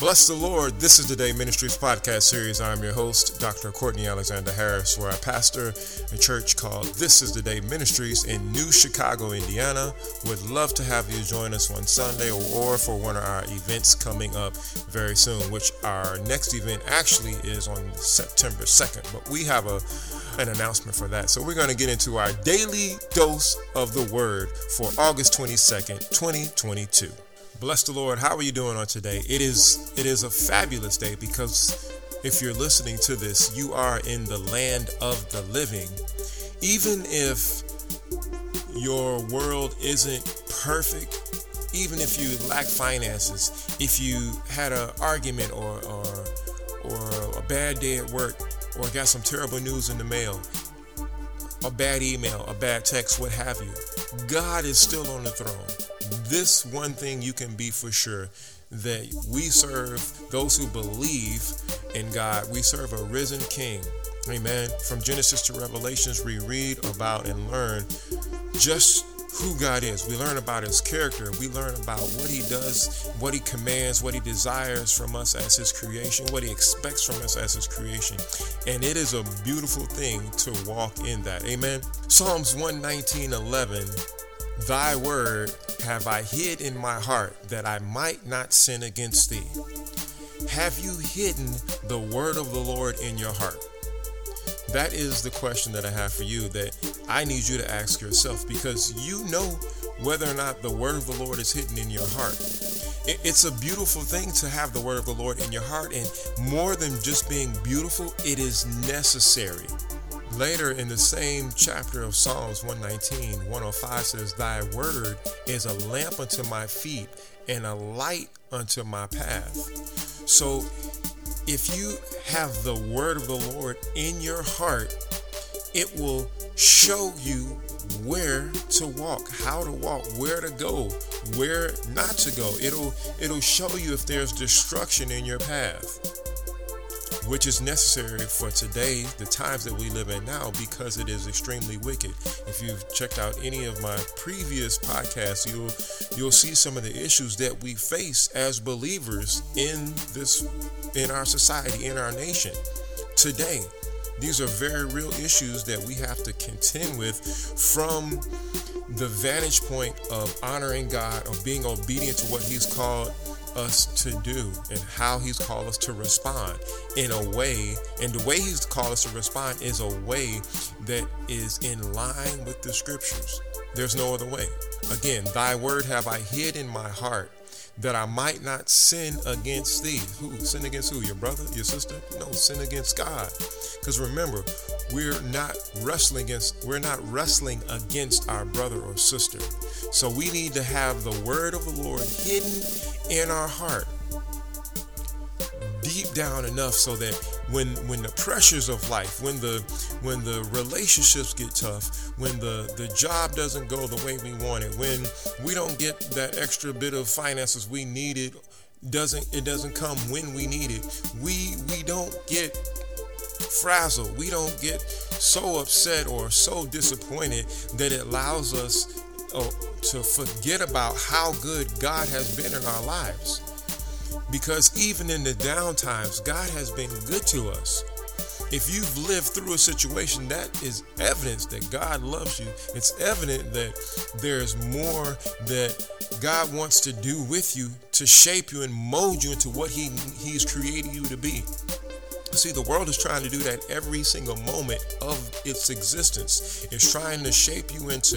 Bless the Lord. This is the Day Ministries podcast series. I'm your host, Dr. Courtney Alexander Harris, where I pastor a church called This is the Day Ministries in New Chicago, Indiana. Would love to have you join us one Sunday or for one of our events coming up very soon, which our next event actually is on September 2nd. But we have a an announcement for that. So we're going to get into our daily dose of the word for August 22nd, 2022. Bless the Lord. How are you doing on today? It is it is a fabulous day because if you're listening to this, you are in the land of the living. Even if your world isn't perfect, even if you lack finances, if you had an argument or or or a bad day at work or got some terrible news in the mail, a bad email, a bad text, what have you, God is still on the throne this one thing you can be for sure that we serve those who believe in God. We serve a risen King. Amen. From Genesis to Revelations, we read about and learn just who God is. We learn about his character. We learn about what he does, what he commands, what he desires from us as his creation, what he expects from us as his creation. And it is a beautiful thing to walk in that. Amen. Psalms 119 11 Thy word have I hid in my heart that I might not sin against thee. Have you hidden the word of the Lord in your heart? That is the question that I have for you that I need you to ask yourself because you know whether or not the word of the Lord is hidden in your heart. It's a beautiful thing to have the word of the Lord in your heart, and more than just being beautiful, it is necessary. Later in the same chapter of Psalms 119, 105 says, Thy word is a lamp unto my feet and a light unto my path. So if you have the word of the Lord in your heart, it will show you where to walk, how to walk, where to go, where not to go. It'll it'll show you if there's destruction in your path which is necessary for today, the times that we live in now, because it is extremely wicked. If you've checked out any of my previous podcasts, you'll you'll see some of the issues that we face as believers in this in our society, in our nation today. These are very real issues that we have to contend with from the vantage point of honoring God, of being obedient to what He's called us to do and how he's called us to respond in a way and the way he's called us to respond is a way that is in line with the scriptures there's no other way again thy word have i hid in my heart that I might not sin against thee. Who? Sin against who? Your brother? Your sister? No, sin against God. Because remember, we're not wrestling against we're not wrestling against our brother or sister. So we need to have the word of the Lord hidden in our heart deep down enough so that when when the pressures of life when the when the relationships get tough when the the job doesn't go the way we want it when we don't get that extra bit of finances we needed doesn't it doesn't come when we need it. We we don't get frazzled. We don't get so upset or so disappointed that it allows us oh, to forget about how good God has been in our lives because even in the down times, God has been good to us. If you've lived through a situation, that is evidence that God loves you. It's evident that there's more that God wants to do with you to shape you and mold you into what He He's created you to be. See, the world is trying to do that every single moment of its existence. It's trying to shape you into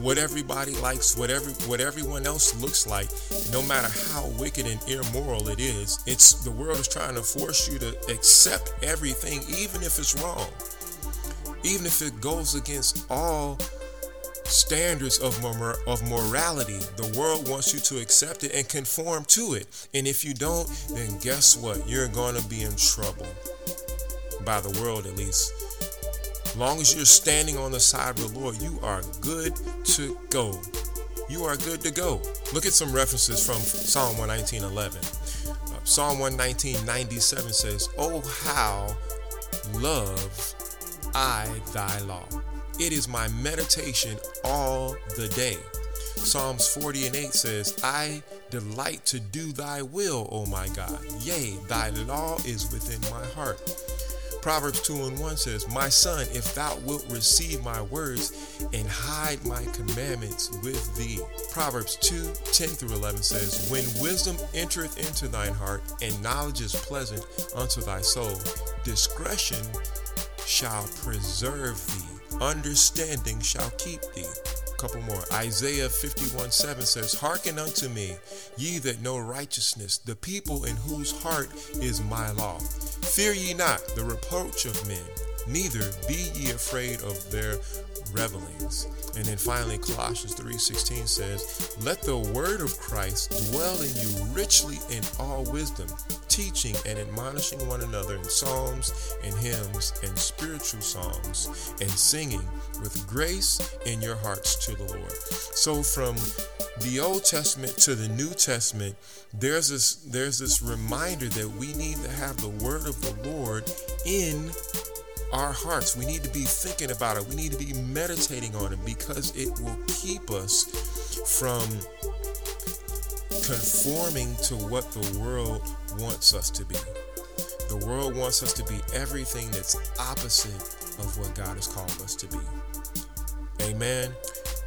what everybody likes, whatever what everyone else looks like, no matter how wicked and immoral it is. It's the world is trying to force you to accept everything, even if it's wrong, even if it goes against all standards of, mor- of morality. The world wants you to accept it and conform to it. And if you don't, then guess what? You're going to be in trouble by the world at least. Long as you're standing on the side of the Lord, you are good to go. You are good to go. Look at some references from Psalm 119:11. Uh, Psalm 119 97 says, "Oh how love I thy law. It is my meditation all the day." Psalms 40 and 8 says, I delight to do thy will, O my God. Yea, thy law is within my heart. Proverbs 2 and 1 says, My son, if thou wilt receive my words and hide my commandments with thee. Proverbs 2 10 through 11 says, When wisdom entereth into thine heart, and knowledge is pleasant unto thy soul, discretion shall preserve thee, understanding shall keep thee A couple more. Isaiah 51 7 says, Hearken unto me, ye that know righteousness, the people in whose heart is my law. Fear ye not the reproach of men, neither be ye afraid of their revelings. And then finally Colossians 3:16 says, "Let the word of Christ dwell in you richly in all wisdom, teaching and admonishing one another in psalms and hymns and spiritual songs and singing with grace in your hearts to the Lord." So from the Old Testament to the New Testament, there's this there's this reminder that we need to have the word of the Lord in our hearts. We need to be thinking about it. We need to be meditating on it because it will keep us from conforming to what the world wants us to be. The world wants us to be everything that's opposite of what God has called us to be. Amen.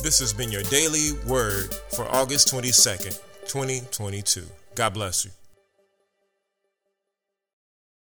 This has been your daily word for August 22nd, 2022. God bless you.